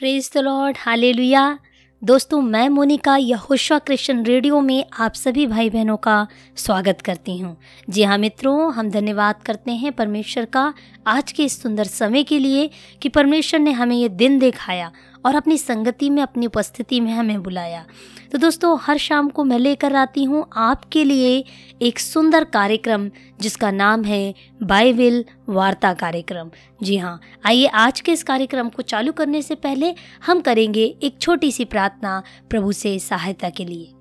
Praise the Lord hallelujah दोस्तों, मैं Monika यहोशा Christian radio में आप सभी भाई बहनों का स्वागत करती हूँ। जी हाँ मित्रों, हम धन्यवाद करते हैं परमेश्वर का आज के इस सुंदर समय के लिए कि परमेश्वर ने हमें ये दिन दिखाया और अपनी संगति में, अपनी उपस्थिति में हमें बुलाया। तो दोस्तों, हर शाम को मैं लेकर आती हूँ आपके लिए एक सुंदर कार्यक्रम, जिसका नाम है बाइबिल वार्ता कार्यक्रम। जी हाँ आइए आज के इस कार्यक्रम को चालू करने से पहले हम करेंगे एक छोटी सी प्रार्थना प्रभु से सहायता के लिए।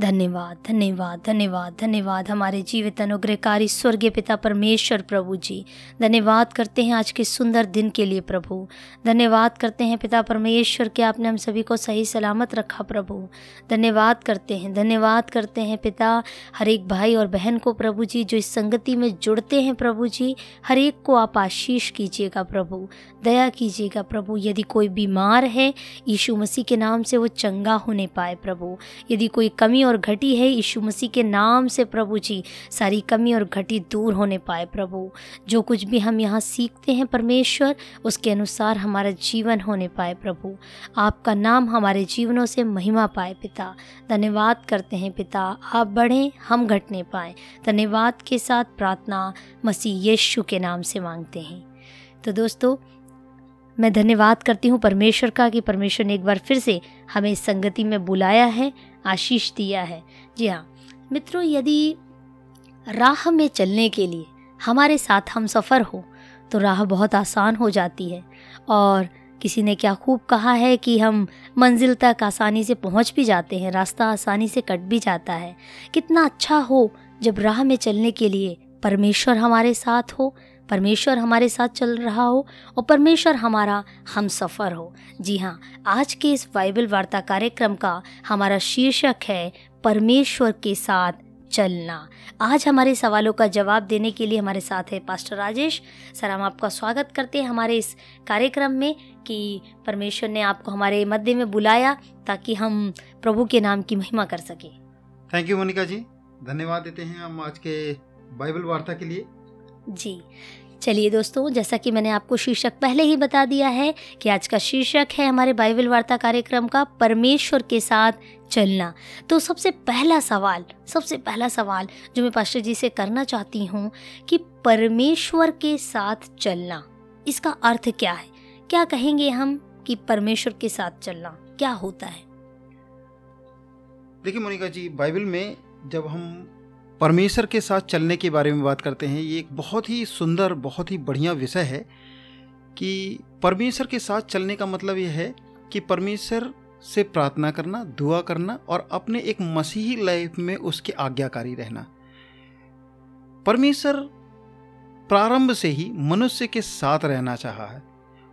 धन्यवाद धन्यवाद धन्यवाद धन्यवाद हमारे जीवित अनुग्रहकारी स्वर्गीय पिता परमेश्वर प्रभु जी। धन्यवाद करते हैं आज के सुंदर दिन के लिए प्रभु। धन्यवाद करते हैं पिता परमेश्वर के आपने हम सभी को सही सलामत रखा प्रभु। धन्यवाद करते हैं, धन्यवाद करते हैं पिता, हर एक भाई और बहन को प्रभु जी, जो इस संगति में जुड़ते हैं प्रभु जी, हर एक को आप आशीष कीजिएगा प्रभु। दया कीजिएगा प्रभु, यदि कोई बीमार है, यीशु मसीह के नाम से वो चंगा होने पाए प्रभु। यदि कोई कमी और घटी है यीशु मसीह के नाम से प्रभु जी। सारी कमी और घटी दूर होने पाए प्रभु। जो कुछ भी हम यहाँ सीखते हैं परमेश्वर, उसके अनुसार हमारा जीवन होने पाए प्रभु। आपका नाम हमारे जीवनों से महिमा पाए पिता। धन्यवाद करते हैं पिता, आप बढ़ें, हम घटने पाए। धन्यवाद के साथ प्रार्थना मसीह यीशु के नाम से मांगते हैं। तो दोस्तों, मैं धन्यवाद करती हूँ परमेश्वर का कि परमेश्वर ने एक बार फिर से हमें संगति में बुलाया है। आशीष दिया है। जी हाँ मित्रों, यदि राह में चलने के लिए हमारे साथ हम सफ़र हो तो राह बहुत आसान हो जाती है। और किसी ने क्या खूब कहा है कि हम मंजिल तक आसानी से पहुँच भी जाते हैं, रास्ता आसानी से कट भी जाता है। कितना अच्छा हो जब राह में चलने के लिए परमेश्वर हमारे साथ हो। परमेश्वर हमारे साथ चल रहा हो और परमेश्वर हमारा, हम सफ़र हो। जी हाँ आज के इस बाइबल वार्ता कार्यक्रम का हमारा शीर्षक है, परमेश्वर के साथ चलना। आज हमारे सवालों का जवाब देने के लिए हमारे साथ है पास्टर राजेश। सर, हम आपका स्वागत करते हैं हमारे इस कार्यक्रम में कि परमेश्वर ने आपको हमारे मध्य में बुलाया ताकि हम प्रभु के नाम की महिमा कर सकें। Thank you Monica ji. धन्यवाद देते हैं हम आज के बाइबल वार्ता के लिए। जी। चलिए दोस्तों, जैसा कि मैंने आपको शीर्षक पहले ही बता दिया है कि आज का शीर्षक है हमारे बाइबल वार्ता कार्यक्रम का परमेश्वर के साथ चलना। तो सबसे पहला सवाल, सबसे पहला सवाल जो मैं पास्टर जी से करना चाहती हूँ कि परमेश्वर के साथ चलना, इसका अर्थ क्या है? क्या कहेंगे हम कि परमेश्वर के साथ चलना क्या होता है? देखिए मोनिका जी, बाइबल में जब हम परमेश्वर के साथ चलने के बारे में बात करते हैं। ये एक बहुत ही सुंदर, बहुत ही बढ़िया विषय है कि परमेश्वर के साथ चलने का मतलब यह है कि परमेश्वर से प्रार्थना करना, दुआ करना और अपने एक मसीही लाइफ में उसके आज्ञाकारी रहना। परमेश्वर प्रारंभ से ही मनुष्य के साथ रहना चाहा है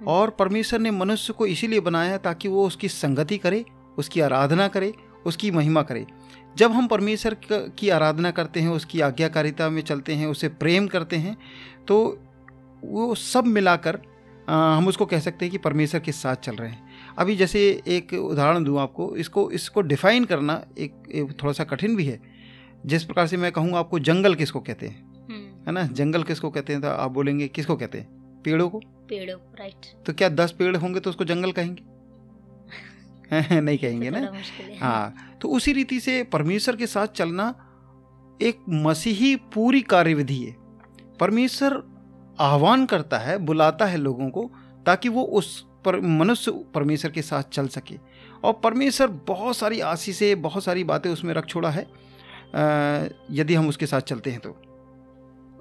और परमेश्वर ने मनुष्य को इसीलिए बनाया ताकि वो उसकी संगति करे, उसकी आराधना करे उसकी महिमा करे। जब हम परमेश्वर की आराधना करते हैं उसकी आज्ञाकारिता में चलते हैं उसे प्रेम करते हैं तो वो सब मिलाकर हम उसको कह सकते हैं कि परमेश्वर के साथ चल रहे हैं। अभी जैसे एक उदाहरण दूँ आपको इसको इसको डिफाइन करना एक, एक थोड़ा सा कठिन भी है। जिस प्रकार से मैं कहूँ आपको जंगल किसको कहते हैं? हम्म। है ना? जंगल किसको कहते हैं? तो आप बोलेंगे किसको कहते हैं? पेड़ों को? पेड़ों राइट तो क्या दस पेड़ होंगे तो उसको जंगल कहेंगे? नहीं कहेंगे ना? हाँ। तो उसी रीति से परमेश्वर के साथ चलना एक मसीही पूरी कार्यविधि है। परमेश्वर आह्वान करता है बुलाता है लोगों को ताकि वो उस पर मनुष्य परमेश्वर के साथ चल सके। और परमेश्वर बहुत सारी आशीषें बहुत सारी बातें उसमें रख छोड़ा है। यदि हम उसके साथ चलते हैं तो।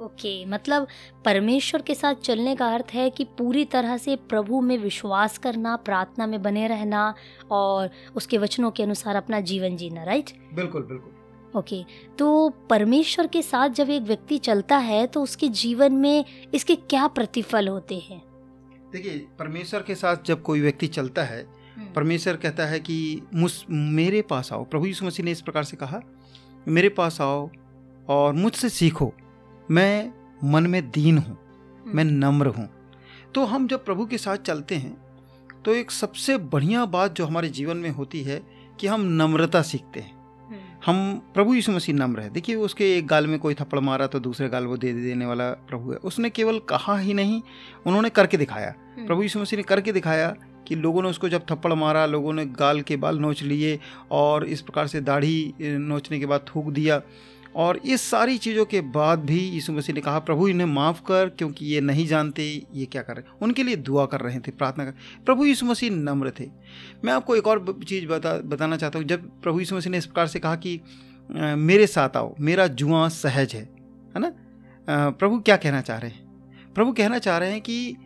ओके okay, मतलब परमेश्वर के साथ चलने का अर्थ है कि पूरी तरह से प्रभु में विश्वास करना प्रार्थना में बने रहना और उसके वचनों के अनुसार अपना जीवन जीना राइट बिल्कुल बिल्कुल। ओके okay, तो परमेश्वर के साथ जब एक व्यक्ति चलता है तो उसके जीवन में इसके क्या प्रतिफल होते हैं? देखिए परमेश्वर के साथ जब कोई व्यक्ति चलता है हम्म। परमेश्वर कहता है कि मुझ मेरे पास आओ। प्रभु यीशु मसीह ने इस प्रकार से कहा मेरे पास आओ और मुझसे सीखो। मैं मन में दीन हूँ मैं हम्म। नम्र हूँ तो हम जब प्रभु के साथ चलते हैं तो एक सबसे बढ़िया बात जो हमारे जीवन में होती है कि हम नम्रता सीखते हैं हम्म। हम प्रभु यीशु मसीह नम्र है देखिए उसके एक गाल में कोई थप्पड़ मारा तो दूसरे गाल वो दे देने वाला प्रभु है उसने केवल कहा ही नहीं उन्होंने करके दिखाया हम्म। प्रभु यीशु मसीह ने करके दिखाया कि लोगों ने उसको जब थप्पड़ मारा लोगों ने गाल के बाल नोच लिए और इस प्रकार से दाढ़ी नोचने के बाद थूक दिया और इस सारी चीज़ों के बाद भी यीशु मसीह ने कहा, प्रभु, इन्हें माफ़ कर, क्योंकि ये नहीं जानते ये क्या कर रहे उनके लिए दुआ कर रहे थे, प्रार्थना कर प्रभु यीशु मसीह नम्र थे। मैं आपको एक और चीज़ बता, बताना चाहता हूँ। जब प्रभु यीशु मसीह ने इस प्रकार से कहा कि मेरे साथ आओ, मेरा जुआ सहज है। है ना? प्रभु क्या कहना चाह रहे हैं? प्रभु कहना चाह रहे हैं कि,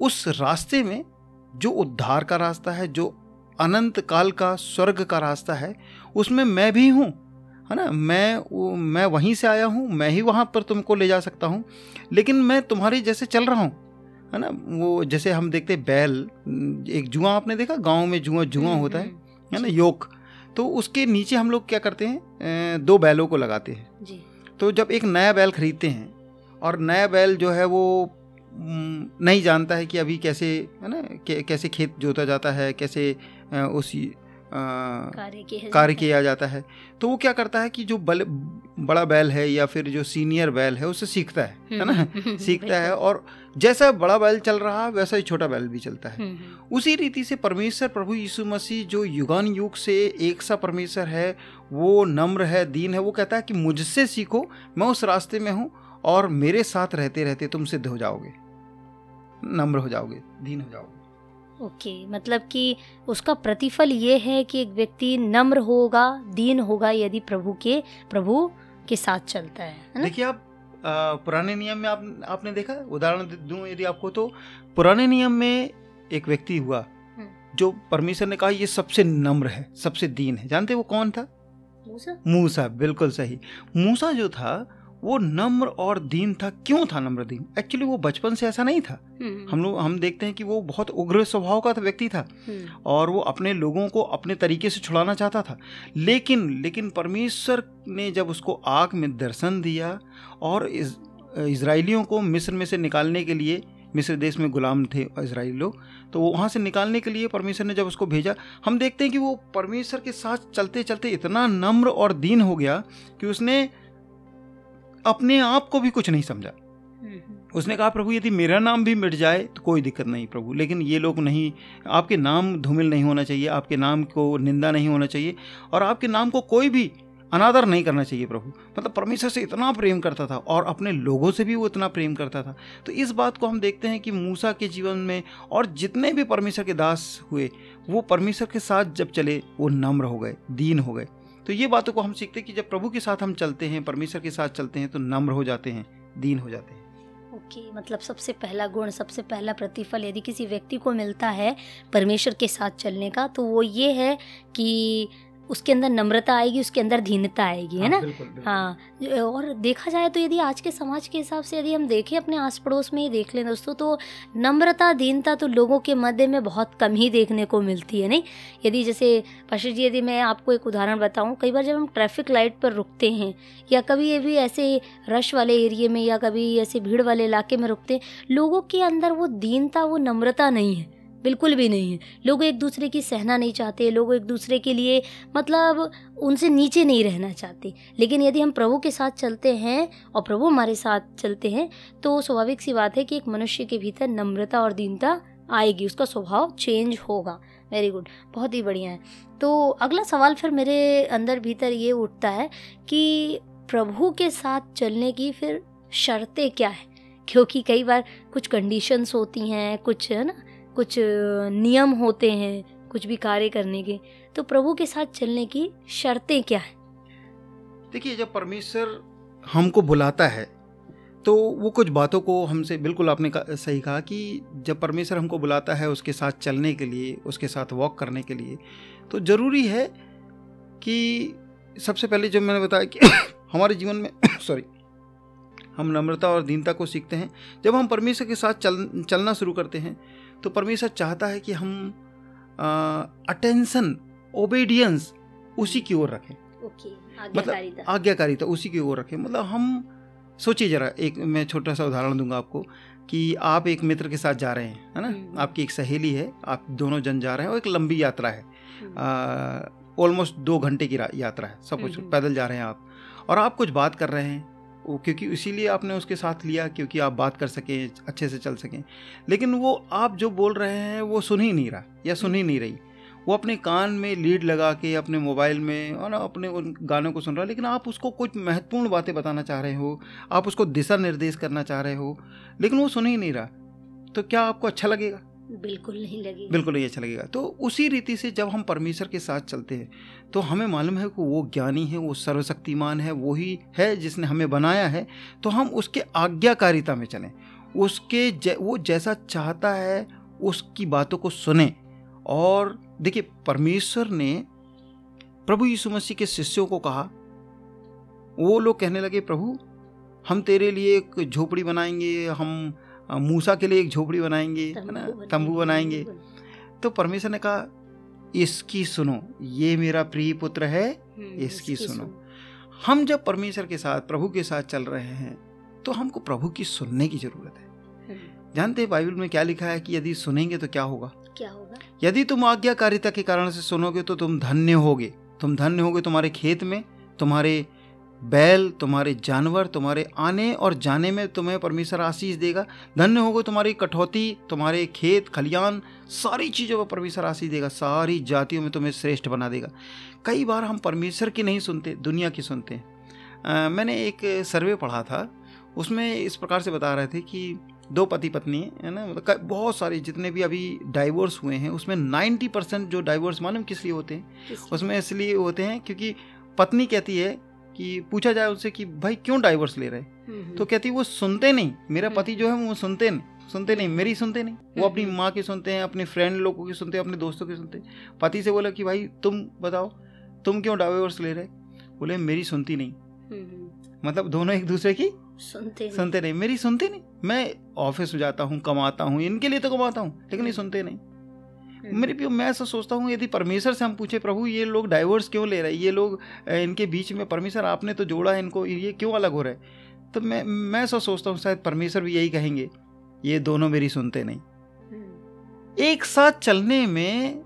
उस रास्ते में जो उद्धार का रास्ता है, जो अनंत काल का स्वर्ग का रास्ता है, उसमें मैं भी हूँ है ना? मैं वो मैं वहीं से आया हूँ मैं ही वहाँ पर तुमको ले जा सकता हूँ। लेकिन मैं तुम्हारी जैसे चल रहा हूँ है ना? वो जैसे हम देखते बैल एक जुआ आपने देखा? गाँव में जुआ जुआ हम्म, होता है हम्म, है ना? योग। तो उसके नीचे हम लोग क्या करते हैं? दो बैलों को लगाते हैं। जी। तो जब एक नया बैल खरीदते हैं और नया बैल जो है वो नहीं जानता है कि अभी कैसे है ना? कैसे खेत जोता जाता है कैसे उस कार्य किया जाता है। तो वो क्या करता है कि जो बल बड़ा बैल है या फिर जो सीनियर बैल है उसे सीखता है है ना? हम्म, सीखता है और जैसा बड़ा बैल चल रहा है वैसा ही छोटा बैल भी चलता है। हम्म, हम्म। उसी रीति से परमेश्वर प्रभु यीशु मसीह जो युगान युग से एक सा परमेश्वर है वो नम्र है दीन है वो कहता है कि मुझसे सीखो मैं उस रास्ते में हूँ और मेरे साथ रहते रहते तुम सिद्ध हो जाओगे। नम्र हो जाओगे दीन हो जाओगे। ओके okay, मतलब कि उसका प्रतिफल ये है कि एक व्यक्ति नम्र होगा दीन होगा यदि प्रभु के प्रभु के साथ चलता है देखिए आप पुराने नियम में आप आपने देखा उदाहरण दूँ यदि आपको तो पुराने नियम में एक व्यक्ति हुआ हम्म। जो परमेश्वर ने कहा ये सबसे नम्र है सबसे दीन है। जानते वो कौन था? मूसा? मूसा बिल्कुल सही। मूसा जो था वो नम्र और दीन था। क्यों था नम्र दीन? एक्चुअली वो बचपन से ऐसा नहीं था। हम्म। हम लोग हम देखते हैं कि वो बहुत उग्र स्वभाव का व्यक्ति था। हम्म। और वो अपने लोगों को अपने तरीके से छुड़ाना चाहता था। लेकिन लेकिन परमेश्वर ने जब उसको आग में दर्शन दिया और इस, इसराइलियों को मिस्र में से निकालने के लिए मिस्र देश में गुलाम थे इसराइल लोग तो वो वहाँ से निकालने के लिए परमेश्वर ने जब उसको भेजा हम देखते हैं कि वो परमेश्वर के साथ चलते चलते इतना नम्र और दीन हो गया कि उसने अपने आप को भी कुछ नहीं समझा। उसने कहा, प्रभु, यदि मेरा नाम भी मिट जाए तो कोई दिक्कत नहीं प्रभु। लेकिन ये लोग नहीं, आपके नाम धूमिल नहीं होना चाहिए, आपके नाम को निंदा नहीं होना चाहिए, और आपके नाम को कोई भी अनादर नहीं करना चाहिए प्रभु। मतलब परमेश्वर से इतना प्रेम करता था, और अपने लोगों से भी वो इतना प्रेम करता था। तो इस बात को हम देखते हैं कि मूसा के जीवन में, और जितने भी परमेश्वर के दास हुए, वो परमेश्वर के साथ जब चले, वो नम्र हो गए, दीन हो गए। तो ये बातों को हम सीखते हैं कि जब प्रभु के साथ हम चलते हैं परमेश्वर के साथ चलते हैं तो नम्र हो जाते हैं दीन हो जाते हैं। ओके okay, मतलब सबसे पहला गुण सबसे पहला प्रतिफल यदि किसी व्यक्ति को मिलता है परमेश्वर के साथ चलने का तो वो ये है कि उसके अंदर नम्रता आएगी उसके अंदर धीनता आएगी है हाँ, ना? हाँ और देखा जाए तो यदि आज के समाज के हिसाब से यदि हम देखें अपने आस पड़ोस में ही देख लें दोस्तों तो नम्रता दीनता तो लोगों के मध्य में बहुत कम ही देखने को मिलती है नहीं? यदि जैसे पशु जी यदि मैं आपको एक उदाहरण बताऊँ कई बार जब हम ट्रैफ़िक लाइट पर रुकते हैं या कभी ये भी ऐसे रश वाले एरिए में या कभी ऐसे भीड़ वाले इलाके में रुकते हैं लोगों के अंदर वो दीनता वो नम्रता नहीं है। बिल्कुल भी नहीं है। लोग एक दूसरे की सहना नहीं चाहते, लोग एक दूसरे के लिए मतलब उनसे नीचे नहीं रहना चाहते। लेकिन यदि हम प्रभु के साथ चलते हैं और प्रभु हमारे साथ चलते हैं तो स्वाभाविक सी बात है कि एक मनुष्य के भीतर नम्रता और दीनता आएगी, उसका स्वभाव चेंज होगा। वेरी गुड बहुत ही बढ़िया है। तो अगला सवाल फिर मेरे अंदर भीतर ये उठता है कि प्रभु के साथ चलने की फिर शर्तें क्या है? क्योंकि कई बार कुछ कंडीशंस होती हैं, कुछ, है ना? कुछ नियम होते हैं कुछ भी कार्य करने के तो प्रभु के साथ चलने की शर्तें क्या है? देखिए, जब परमेश्वर हमको बुलाता है तो वो कुछ बातों को हमसे, बिल्कुल आपने सही कहा कि जब परमेश्वर हमको बुलाता है उसके साथ चलने के लिए, उसके साथ वॉक करने के लिए तो ज़रूरी है कि सबसे पहले जो मैंने बताया कि हमारे जीवन में सॉरी हम नम्रता और दीनता को सीखते हैं। जब हम परमेश्वर के साथ चल, चलना शुरू करते हैं तो परमेश्वर चाहता है कि हम अटेंशन ओबीडियंस उसी की ओर रखें। मतलब आज्ञाकारिता। उसी की ओर रखें। मतलब हम सोचिए जरा एक मैं छोटा सा उदाहरण दूँगा आपको कि आप एक मित्र के साथ जा रहे हैं है ना? हम्म। आपकी एक सहेली है आप दोनों जन जा रहे हैं और एक लंबी यात्रा है। ऑलमोस्ट हम्म। दो घंटे की यात्रा है। सब कुछ हम्म, पैदल जा रहे हैं आप और आप कुछ बात कर रहे हैं क्योंकि इसीलिए आपने उसके साथ लिया क्योंकि आप बात कर सकें, अच्छे से चल सकें। लेकिन वो, आप जो बोल रहे हैं, वो सुन ही नहीं रहा या सुन ही नहीं रही। वो अपने कान में लीड लगा के, अपने मोबाइल में और अपने उन गानों को सुन रहा है, लेकिन आप उसको कुछ महत्वपूर्ण बातें बताना चाह रहे हो, आप उसको दिशा निर्देश करना चाह रहे हो, लेकिन वो सुन ही नहीं रहा। तो क्या आपको अच्छा लगेगा? बिल्कुल नहीं लगेगा। बिल्कुल नहीं अच्छा लगेगा। तो उसी रीति से जब हम परमेश्वर के साथ चलते हैं तो हमें मालूम है कि वो ज्ञानी है वो सर्वशक्तिमान है वही है जिसने हमें बनाया है। तो हम उसके आज्ञाकारिता में चलें। उसके जै, वो जैसा चाहता है उसकी बातों को सुने। और देखिए परमेश्वर ने प्रभु यीशु मसीह के शिष्यों को कहा वो लोग कहने लगे प्रभु हम तेरे लिए एक झोपड़ी बनाएँगे हम मूसा के लिए एक झोपड़ी बनाएँगे है ना? तंबू बनाएँगे। तो परमेश्वर ने कहा इसकी सुनो ये मेरा प्रिय पुत्र है हम्म, इसकी सुनो। हम जब परमेश्वर के साथ प्रभु के साथ चल रहे हैं तो हमको प्रभु की सुनने की ज़रूरत है। हम्म। जानते हैं बाइबल में क्या लिखा है कि यदि सुनेंगे तो क्या होगा? क्या होगा? यदि तुम आज्ञाकारिता के कारण से सुनोगे तो तुम धन्य होगे। तुम धन्य होगे तुम्हारे खेत में तुम्हारे बैल तुम्हारे जानवर तुम्हारे आने और जाने में तुम्हें परमेश्वर आशीष देगा। धन्य होगो तुम्हारी कठौती तुम्हारे खेत खलियान सारी चीज़ों पर परमेश्वर आशीष देगा सारी जातियों में तुम्हें श्रेष्ठ बना देगा। कई बार हम परमेश्वर की नहीं सुनते दुनिया की सुनते हैं। मैंने एक सर्वे पढ़ा था उसमें इस प्रकार से बता रहे थे कि दो पति पत्नी है ना मतलब बहुत सारे जितने भी अभी डाइवोर्स हुए हैं उसमें नाइन्टी परसेंट जो डाइवोर्स मालूम किस लिए होते हैं? उसमें इसलिए होते हैं क्योंकि पत्नी कहती है कि पूछा जाए उससे कि भाई क्यों डाइवर्स ले रहे हम्म, हम्म। तो कहती वो सुनते नहीं। मेरा हम्म। पति जो है वो सुनते नहीं। सुनते नहीं मेरी सुनते नहीं। वो अपनी माँ की सुनते हैं अपने फ्रेंड लोगों की सुनते हैं अपने दोस्तों की सुनते हैं। पति से बोला कि भाई तुम बताओ तुम क्यों डाइवर्स ले रहे बोले मेरी सुनती नहीं। मतलब दोनों एक दूसरे की सुनते नहीं। सुनते नहीं। मेरी सुनती नहीं। मैं ऑफ़िस जाता हूँ कमाता हूँ इनके लिए तो कमाता हूँ लेकिन ये सुनते नहीं। मेरे भी मैं ऐसा सोचता हूँ यदि परमेश्वर से हम पूछे प्रभु ये लोग डाइवोर्स क्यों ले रहे हैं? ये लोग इनके बीच में परमेश्वर आपने तो जोड़ा है इनको ये क्यों अलग हो रहे तो मैं मैं ऐसा सोचता हूँ शायद परमेश्वर भी यही कहेंगे ये दोनों मेरी सुनते नहीं। हम्म। एक साथ चलने में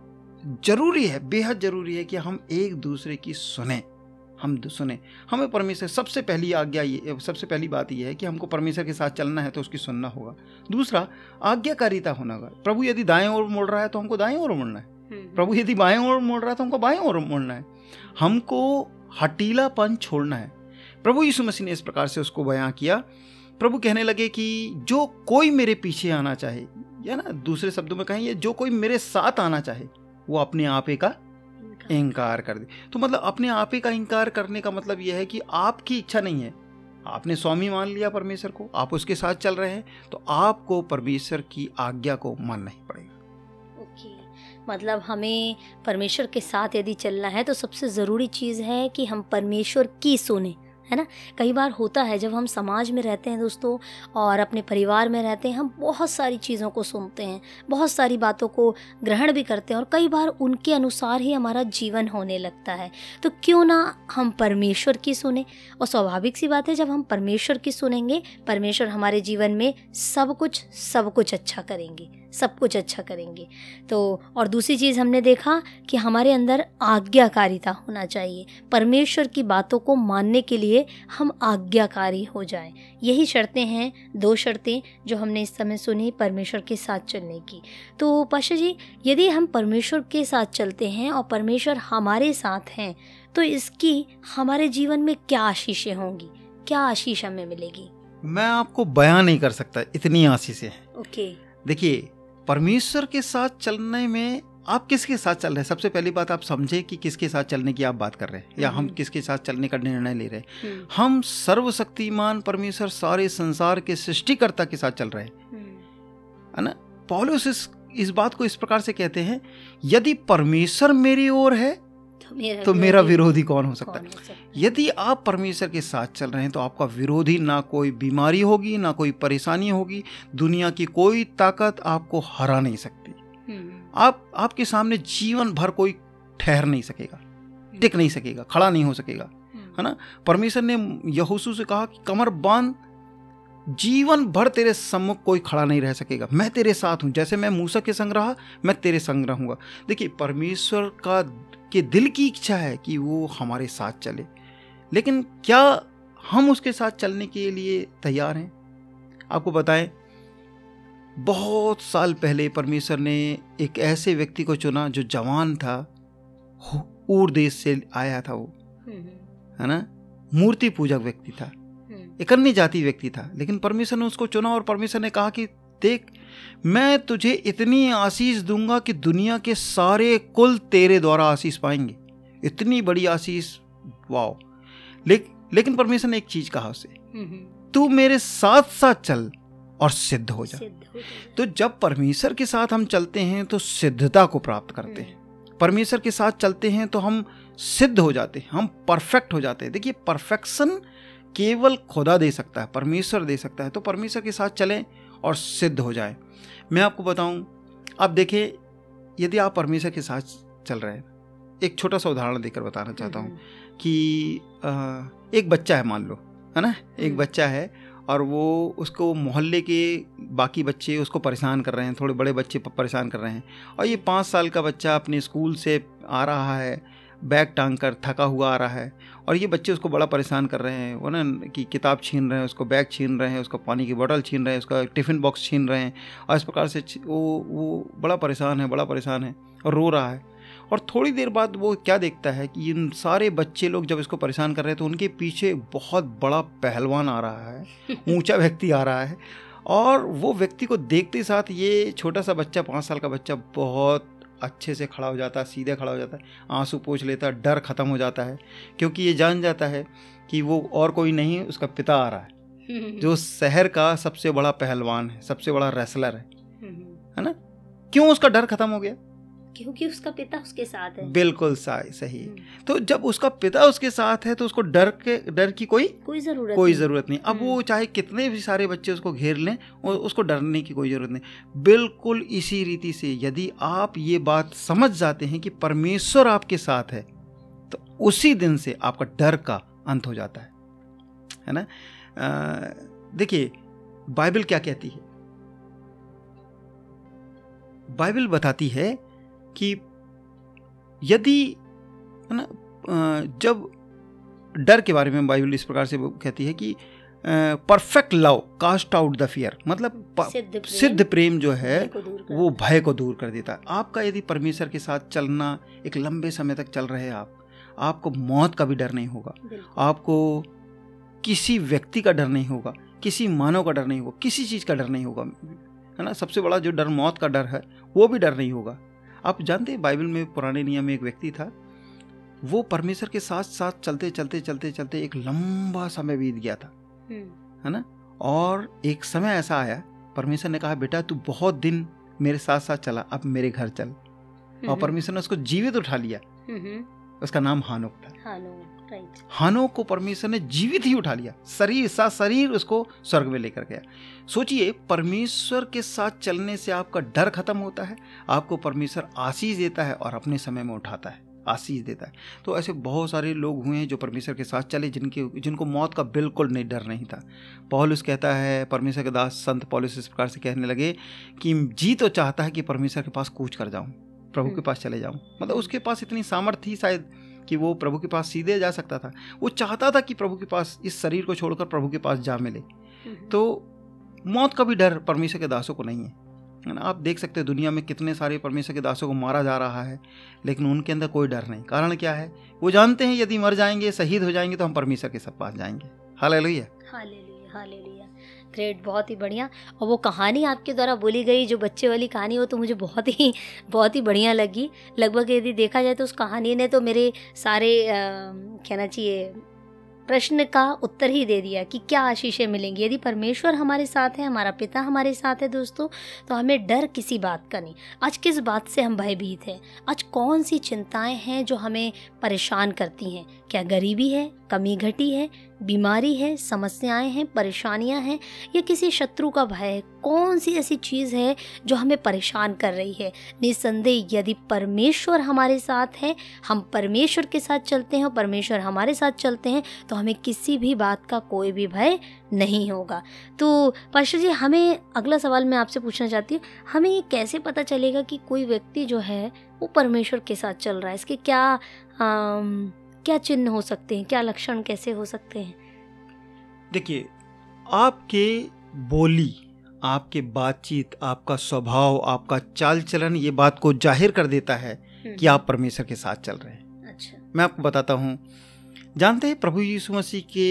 ज़रूरी है बेहद ज़रूरी है कि हम एक दूसरे की सुने। हम सुने। हमें परमेश्वर सबसे पहली आज्ञा ये सबसे पहली बात यह है कि हमको परमेश्वर के साथ चलना है तो उसकी सुनना होगा। दूसरा आज्ञाकारिता होना होगा। प्रभु यदि दाएँ ओर मुड़ रहा है तो हमको दाएँ ओर मुड़ना है। हम्म। प्रभु यदि बाएँ ओर मुड़ रहा है तो हमको बाएँ ओर मुड़ना है। हमको हटीलापन छोड़ना है। प्रभु यीशु मसीह ने इस प्रकार से उसको बयां किया। प्रभु कहने लगे कि जो कोई मेरे पीछे आना चाहे या ना दूसरे शब्दों में कहें जो कोई मेरे साथ आना चाहे वो अपने आपे का इनकार कर दे। तो मतलब अपने आप ही का इनकार करने का मतलब यह है कि आपकी इच्छा नहीं है। आपने स्वामी मान लिया परमेश्वर को, आप उसके साथ चल रहे हैं तो आपको परमेश्वर की आज्ञा को मानना ही पड़ेगा। ओके। मतलब हमें परमेश्वर के साथ यदि चलना है तो सबसे ज़रूरी चीज़ है कि हम परमेश्वर की सुने। है ना? कई बार होता है, जब हम समाज में रहते हैं दोस्तों और अपने परिवार में रहते हैं, हम बहुत सारी चीज़ों को सुनते हैं, बहुत सारी बातों को ग्रहण भी करते हैं और कई बार उनके अनुसार ही हमारा जीवन होने लगता है। तो क्यों ना हम परमेश्वर की सुने? और स्वाभाविक सी बात है, जब हम परमेश्वर की सुनेंगे, परमेश्वर हमारे जीवन में सब कुछ सब कुछ अच्छा करेंगे। सब कुछ अच्छा करेंगे। तो और दूसरी चीज़ हमने देखा कि हमारे अंदर आज्ञाकारिता होना चाहिए। परमेश्वर की बातों को मानने के लिए हम आज्ञाकारी हो जाएँ। यही शर्तें हैं दो शर्तें जो हमने इस समय सुनी परमेश्वर के साथ चलने की। तो पाशा जी यदि हम परमेश्वर के साथ चलते हैं और परमेश्वर हमारे साथ हैं तो इसकी हमारे जीवन में क्या आशीषें होंगी? क्या आशीष हमें मिलेगी? मैं आपको बयान नहीं कर सकता इतनी आशीषें हैं। ओके। देखिए परमेश्वर के साथ चलने में आप किसके साथ चल रहे हैं सबसे पहली बात आप समझे कि किसके साथ चलने की आप बात कर रहे हैं या हम हम्म। किसके साथ चलने का निर्णय ले रहे हैं हम्म। हम सर्वशक्तिमान परमेश्वर सारे संसार के सृष्टिकर्ता के साथ चल रहे हैं हम्म। है ना पॉलिस इस, इस बात को इस प्रकार से कहते हैं यदि परमेश्वर मेरी ओर है मेरा तो मेरा विरोधी कौन हो सकता है यदि आप परमेश्वर के साथ चल रहे हैं तो आपका विरोधी ना कोई बीमारी होगी ना कोई परेशानी होगी दुनिया की कोई ताकत आपको हरा नहीं सकती हम्म। आप आपके सामने जीवन भर कोई ठहर नहीं सकेगा टिक नहीं सकेगा खड़ा नहीं हो सकेगा हम्म। है ना परमेश्वर ने यहोसू से कहा कि कमर बाँध जीवन भर तेरे सम्मुख कोई खड़ा नहीं रह सकेगा। मैं तेरे साथ हूँ। जैसे मैं मूसा के संग रहा मैं तेरे संग रहूँगा। देखिए परमेश्वर का के दिल की इच्छा है कि वो हमारे साथ चले। लेकिन क्या हम उसके साथ चलने के लिए तैयार हैं? आपको बताएँ बहुत साल पहले परमेश्वर ने एक ऐसे व्यक्ति को चुना जो जवान था ऊर देश से आया था वो। है ना? मूर्ति पूजक व्यक्ति था। एक अन्य जाति व्यक्ति था लेकिन परमेश्वर ने उसको चुना और परमेश्वर ने कहा कि देख मैं तुझे इतनी आशीष दूँगा कि दुनिया के सारे कुल तेरे द्वारा आशीष पाएँगे। इतनी बड़ी आशीष वाओ। ले, लेकिन परमेश्वर ने एक चीज़ कहा उसे तू मेरे साथ साथ चल और सिद्ध हो जा। तो जब परमेश्वर के साथ हम चलते हैं तो सिद्धता को प्राप्त करते हैं। हम्म। परमेश्वर के साथ चलते हैं तो हम सिद्ध हो जाते हैं हम परफेक्ट हो जाते हैं। देखिए परफेक्शन केवल खुदा दे सकता है परमेश्वर दे सकता है तो परमेश्वर के साथ चलें और सिद्ध हो जाए मैं आपको बताऊँ आप देखें यदि आप परमेश्वर के साथ चल रहे हैं एक छोटा सा उदाहरण देकर बताना चाहता हूँ हम्म। कि एक बच्चा है मान लो है ना एक हम्म। बच्चा है और वो उसको मोहल्ले के बाकी बच्चे उसको परेशान कर रहे हैं थोड़े बड़े बच्चे परेशान कर रहे हैं और ये पाँच साल का बच्चा अपने स्कूल से आ रहा है बैग टांग कर थका हुआ आ रहा है। और ये बच्चे उसको बड़ा परेशान कर रहे हैं। वो ना कि किताब छीन रहे हैं उसको बैग छीन रहे हैं उसको पानी की बोतल छीन रहे हैं उसका टिफ़िन बॉक्स छीन रहे हैं। और इस प्रकार से वो वो बड़ा परेशान है बड़ा परेशान है और रो रहा है। और थोड़ी देर बाद वो क्या देखता है कि इन सारे बच्चे लोग जब इसको परेशान कर रहे हैं तो उनके पीछे बहुत बड़ा पहलवान आ रहा है ऊँचा व्यक्ति आ रहा है। और वो व्यक्ति को देखते साथ ये छोटा सा बच्चा पाँच साल का बच्चा बहुत अच्छे से खड़ा हो जाता है सीधे खड़ा हो जाता है आँसू पोछ लेता है डर खत्म हो जाता है क्योंकि ये जान जाता है कि वो और कोई नहीं उसका पिता आ रहा है जो शहर का सबसे बड़ा पहलवान है सबसे बड़ा रेसलर है है ना? क्यों उसका डर खत्म हो गया? क्योंकि उसका पिता उसके साथ है। बिल्कुल सही। हम्म। तो जब उसका पिता उसके साथ है तो उसको डर के डर की कोई कोई ज़रूरत कोई ज़रूरत नहीं। अब वो हम्म। चाहे कितने भी सारे बच्चे उसको घेर लें उसको डरने की कोई ज़रूरत नहीं। बिल्कुल इसी रीति से यदि आप ये बात समझ जाते हैं कि परमेश्वर आपके साथ है तो उसी दिन से आपका डर का अंत हो जाता है। है ना? देखिए बाइबल क्या कहती है? बाइबल बताती है कि यदि है ना जब डर के बारे में बाइबल इस प्रकार से कहती है कि perfect love cast out the fear मतलब सिद्ध प्रेम प्रेम जो है वो भय को दूर कर देता है। आपका यदि परमेश्वर के साथ चलना एक लंबे समय तक चल रहे आप आपको मौत का भी डर नहीं होगा। आपको किसी व्यक्ति का डर नहीं होगा किसी मानव का डर नहीं होगा किसी चीज़ का डर नहीं होगा। है ना सबसे बड़ा जो डर मौत का डर है वो भी डर नहीं होगा। आप जानते हैं बाइबल में पुराने नियम में एक व्यक्ति था वो परमेश्वर के साथ साथ चलते चलते चलते चलते एक लंबा समय बीत गया था हम्म। है ना और एक समय ऐसा आया परमेश्वर ने कहा बेटा तू बहुत दिन मेरे साथ साथ चला अब मेरे घर चल और हम्म। परमेश्वर ने उसको जीवित उठा लिया हम्म। उसका नाम हानुक था हानुक हानुक को परमेश्वर ने जीवित ही उठा लिया। शरीर सा शरीर उसको स्वर्ग में लेकर गया। सोचिए परमेश्वर के साथ चलने से आपका डर खत्म होता है आपको परमेश्वर आशीष देता है और अपने समय में उठाता है आशीष देता है। तो ऐसे बहुत सारे लोग हुए हैं जो परमेश्वर के साथ चले जिनके जिनको मौत का बिल्कुल नहीं डर नहीं था। पॉलिस कहता है परमेश्वर के दास संत पॉलिस इस प्रकार से कहने लगे कि जी तो चाहता है कि परमेश्वर के पास कूच कर जाऊँ प्रभु के हम्म। पास चले जाऊँ। मतलब उसके पास इतनी सामर्थ्य थी शायद कि वो प्रभु के पास सीधे जा सकता था। वो चाहता था कि प्रभु के पास इस शरीर को छोड़कर प्रभु के पास जा मिले। हम्म। तो मौत का भी डर परमेश्वर के दासों को नहीं है। है ना? आप देख सकते हैं दुनिया में कितने सारे परमेश्वर के दासों को मारा जा रहा है लेकिन उनके अंदर कोई डर नहीं। कारण क्या है? वो जानते हैं यदि मर जाएँगे शहीद हो जाएँगे तो हम परमेश्वर के सब पास जाएँगे। हाल हाल हाल ग्रेट बहुत ही बढ़िया। और वो कहानी आपके द्वारा बोली गई, जो बच्चे वाली कहानी हो तो मुझे बहुत ही बहुत ही बढ़िया लगी। लगभग यदि देखा जाए तो उस कहानी ने तो मेरे सारे कहना चाहिए, प्रश्न का उत्तर ही दे दिया कि क्या आशीषें मिलेंगी। यदि परमेश्वर हमारे साथ है, हमारा पिता हमारे साथ है दोस्तों तो हमें डर किसी बात का नहीं। आज किस बात से हम भयभीत हैं? आज कौन सी चिंताएँ हैं जो हमें परेशान करती हैं? क्या गरीबी है? कमी घटी है, बीमारी है, समस्याएँ हैं, परेशानियाँ हैं, या किसी शत्रु का भय है कौन सी ऐसी चीज़ है जो हमें परेशान कर रही है? निसंदेह यदि परमेश्वर हमारे साथ है, हम परमेश्वर के साथ चलते हैं और परमेश्वर हमारे साथ चलते हैं तो हमें किसी भी बात का कोई भी भय नहीं होगा। तो पाशा जी, हमें अगला सवाल मैं आपसे पूछना चाहती हूँ, हमें ये कैसे पता चलेगा कि कोई व्यक्ति जो है, वो परमेश्वर के साथ चल रहा है? इसके क्या क्या चिन्ह हो सकते हैं? क्या लक्षण कैसे हो सकते हैं? देखिए आपके बोली आपके बातचीत आपका स्वभाव आपका चाल चलन ये बात को ज़ाहिर कर देता है कि आप परमेश्वर के साथ चल रहे हैं। अच्छा। मैं आपको बताता हूँ। जानते हैं प्रभु यीशु मसीह के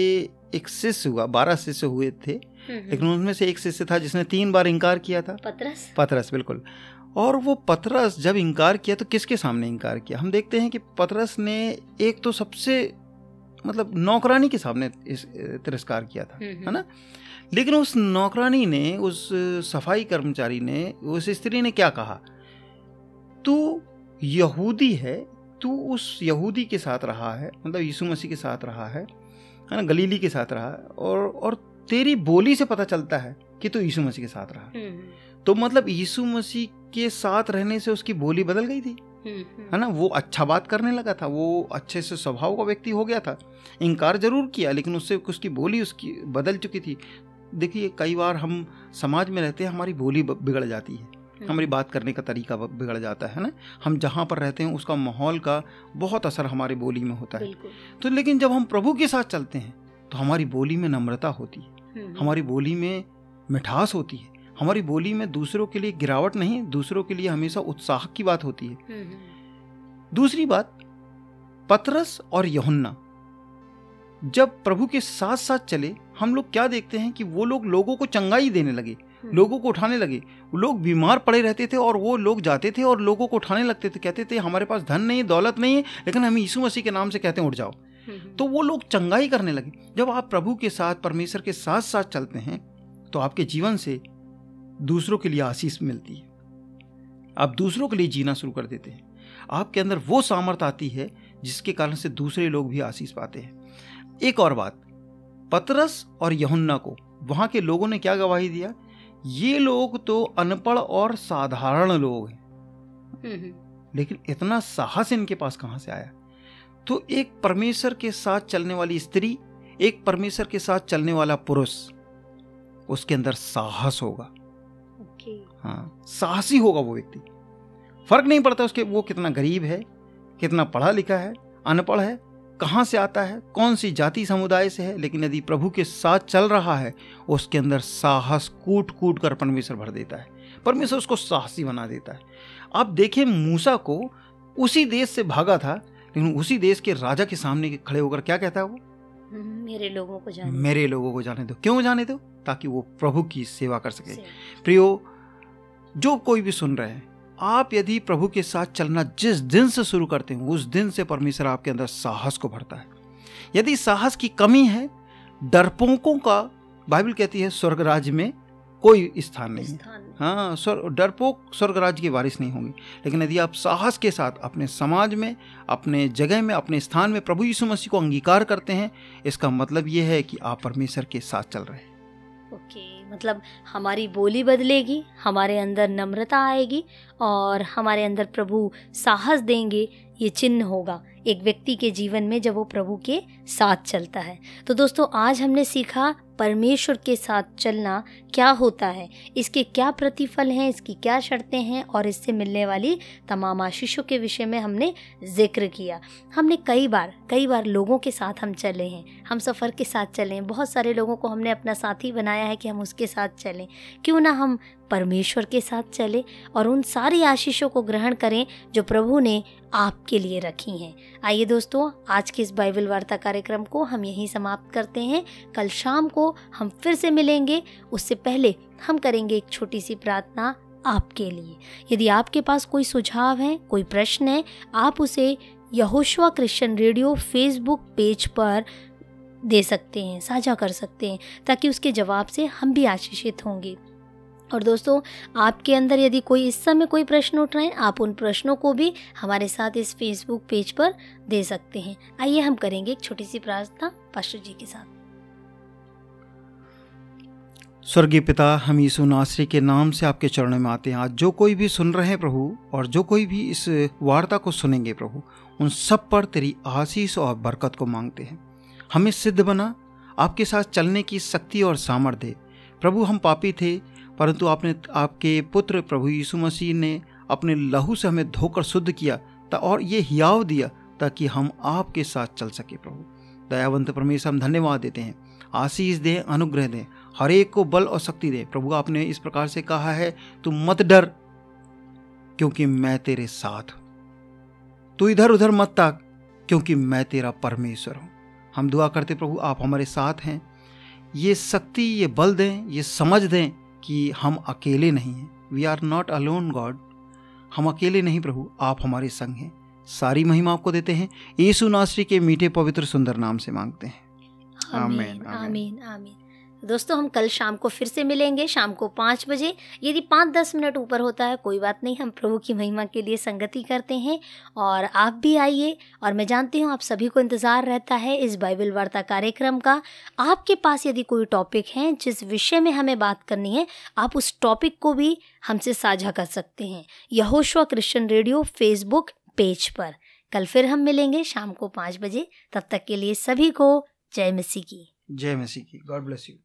एक शिष्य हुआ बारह शिष्य हुए थे। लेकिन उनमें से एक शिष्य था जिसने तीन बार इनकार किया था। पतरस? पतरस बिल्कुल। और वो पथरस जब इनकार किया तो किसके सामने इनकार किया? हम देखते हैं कि पथरस ने एक तो सबसे मतलब नौकरानी के सामने इस तिरस्कार किया था है ना? लेकिन उस नौकरानी ने उस सफ़ाई कर्मचारी ने उस स्त्री ने क्या कहा? तू यहूदी है तू उस यहूदी के साथ रहा है मतलब यीशु मसीह के साथ रहा है है ना? गलीली के साथ रहा है और और तेरी बोली से पता चलता है कि तू यीशु मसीह के साथ रहा तो मतलब यीशु मसीह के साथ रहने से उसकी बोली बदल गई थी। है ना? वो अच्छा बात करने लगा था वो अच्छे से स्वभाव का व्यक्ति हो गया था। इनकार ज़रूर किया लेकिन उससे उसकी बोली उसकी बदल चुकी थी। देखिए कई बार हम समाज में रहते हैं हमारी बोली बिगड़ जाती है। हमारी बात करने का तरीका बिगड़ जाता है ना? हम जहाँ पर रहते हैं उसका माहौल का बहुत असर हमारी बोली में होता है। तो लेकिन जब हम प्रभु के साथ चलते हैं तो हमारी बोली में नम्रता होती है। हमारी बोली में मिठास होती है। हमारी बोली में दूसरों के लिए गिरावट नहीं दूसरों के लिए हमेशा उत्साह की बात होती है। दूसरी बात पतरस और यहुन्ना। जब प्रभु के साथ साथ चले हम लोग क्या देखते हैं कि वो लोग लोगों को चंगाई देने लगे हम्म। लोगों को उठाने लगे। लोग बीमार पड़े रहते थे और वो लोग जाते थे और लोगों को उठाने लगते थे। कहते थे हमारे पास धन नहीं है दौलत नहीं है लेकिन हम यीशु मसीह के नाम से कहते हैं उठ जाओ। हम्म, हम्म। तो वो लोग चंगाई करने लगे। जब आप प्रभु के साथ परमेश्वर के साथ साथ चलते हैं तो आपके जीवन से दूसरों के लिए आशीष मिलती है। आप दूसरों के लिए जीना शुरू कर देते हैं। आपके अंदर वो सामर्थ आती है जिसके कारण से दूसरे लोग भी आशीष पाते हैं। एक और बात पतरस और यहुन्ना को वहाँ के लोगों ने क्या गवाही दिया? ये लोग तो अनपढ़ और साधारण लोग हैं। हम्म, हम्म। लेकिन इतना साहस इनके पास कहाँ से आया? तो एक परमेश्वर के साथ चलने वाली स्त्री एक परमेश्वर के साथ चलने वाला पुरुष उसके अंदर साहस होगा। हाँ साहसी होगा वो व्यक्ति। फ़र्क नहीं पड़ता उसके वो कितना गरीब है कितना पढ़ा लिखा है अनपढ़ है कहाँ से आता है कौन सी जाति समुदाय से है लेकिन यदि प्रभु के साथ चल रहा है उसके अंदर साहस कूट कूट कर परमेश्वर भर देता है। परमेश्वर उसको साहसी बना देता है। आप देखें मूसा को उसी देश से भागा था लेकिन उसी देश के राजा के सामने खड़े होकर क्या कहता है वो? मेरे लोगों को जाने मेरे लोगों को जाने दो। क्यों जाने दो? ताकि वो प्रभु की सेवा कर सके। प्रियो जो कोई भी सुन रहे हैं आप यदि प्रभु के साथ चलना जिस दिन से शुरू करते हैं उस दिन से परमेश्वर आपके अंदर साहस को भरता है। यदि साहस की कमी है डरपोकों का बाइबल कहती है स्वर्ग राज्य में कोई स्थान नहीं है। हाँ स्वर्ग डरपोक स्वर्ग राज्य की वारिस नहीं होंगे। लेकिन यदि आप साहस के साथ अपने समाज में अपने जगह में अपने स्थान में प्रभु यीशु मसीह को अंगीकार करते हैं इसका मतलब ये है कि आप परमेश्वर के साथ चल रहे हैं। ओके मतलब हमारी बोली बदलेगी, हमारे अंदर नम्रता आएगी और हमारे अंदर प्रभु साहस देंगे, ये चिन्ह होगा। एक व्यक्ति के जीवन में जब वो प्रभु के साथ चलता है। तो दोस्तों, आज हमने सीखा परमेश्वर के साथ चलना क्या होता है, इसके क्या प्रतिफल हैं, इसकी क्या शर्तें हैं और इससे मिलने वाली तमाम आशीषों के विषय में हमने ज़िक्र किया। हमने कई बार कई बार लोगों के साथ हम चले हैं, हम सफ़र के साथ चले हैं, बहुत सारे लोगों को हमने अपना साथी बनाया है कि हम उसके साथ चलें। क्यों ना हम परमेश्वर के साथ चले और उन सारी आशीषों को ग्रहण करें जो प्रभु ने आपके लिए रखी हैं। आइए दोस्तों, आज के इस बाइबल वार्ता कार्यक्रम को हम यहीं समाप्त करते हैं। कल शाम को हम फिर से मिलेंगे। उससे पहले हम करेंगे एक छोटी सी प्रार्थना आपके लिए। यदि आपके पास कोई सुझाव है, कोई प्रश्न है, आप उसे Yehoshua Christian radio Facebook page पर दे सकते हैं, साझा कर सकते हैं, ताकि उसके जवाब से हम भी आशीषित होंगे। और दोस्तों, आपके अंदर यदि कोई इस समय कोई प्रश्न उठ रहे हैं, आप उन प्रश्नों को भी हमारे साथ इस फेसबुक पेज पर दे सकते हैं। आइए हम करेंगे एक छोटी सी प्रार्थना पास्टर जी के साथ। स्वर्गीय पिता, हम यीशु नासरी के नाम से आपके चरणों में आते हैं। आज जो कोई भी सुन रहे हैं प्रभु, और जो कोई भी इस वार्ता को सुनेंगे प्रभु, उन सब पर तेरी आशीष और बरकत को मांगते हैं। हमें सिद्ध बना, आपके साथ चलने की शक्ति और सामर्थ्य प्रभु, हम पापी थे परंतु आपने, आपके पुत्र प्रभु यीशु मसीह ने अपने लहू से हमें धोकर शुद्ध किया, ता और ये हियाव दिया, ताकि हम आपके साथ चल सके प्रभु। दयावंत परमेश्वर, हम धन्यवाद देते हैं। आशीष दें, अनुग्रह दें। हर एक को बल और शक्ति दें। प्रभु, आपने इस प्रकार से कहा है, तू मत डर, क्योंकि मैं तेरे साथ हूँ। तू इधर उधर मत ताक, क्योंकि मैं तेरा परमेश्वर हूँ। हम दुआ करते प्रभु, आप हमारे साथ हैं। ये शक्ति, ये बल दें, ये समझ दें कि हम अकेले नहीं हैं। We are not alone God हम अकेले नहीं प्रभु। आप हमारे संग हैं। सारी महिमा आपको देते हैं। यीशु नासरी के मीठे पवित्र सुंदर नाम से मांगते हैं। आमीन। आमीन, आमीन। दोस्तों, हम कल शाम को फिर से मिलेंगे, शाम को पाँच बजे। यदि पाँच दस मिनट ऊपर होता है, कोई बात नहीं, हम प्रभु की महिमा के लिए संगति करते हैं। और आप भी आइए, और मैं जानती हूँ आप सभी को इंतज़ार रहता है इस बाइबल वार्ता कार्यक्रम का। आपके पास यदि कोई टॉपिक है, जिस विषय में हमें बात करनी है, आप उस टॉपिक को भी हमसे साझा कर सकते हैं। Yehoshua Christian radio Facebook page पर। कल फिर हम मिलेंगे शाम को पाँच बजे। तब तक के लिए सभी को जय मसीह की। जय मसीह की। God bless you.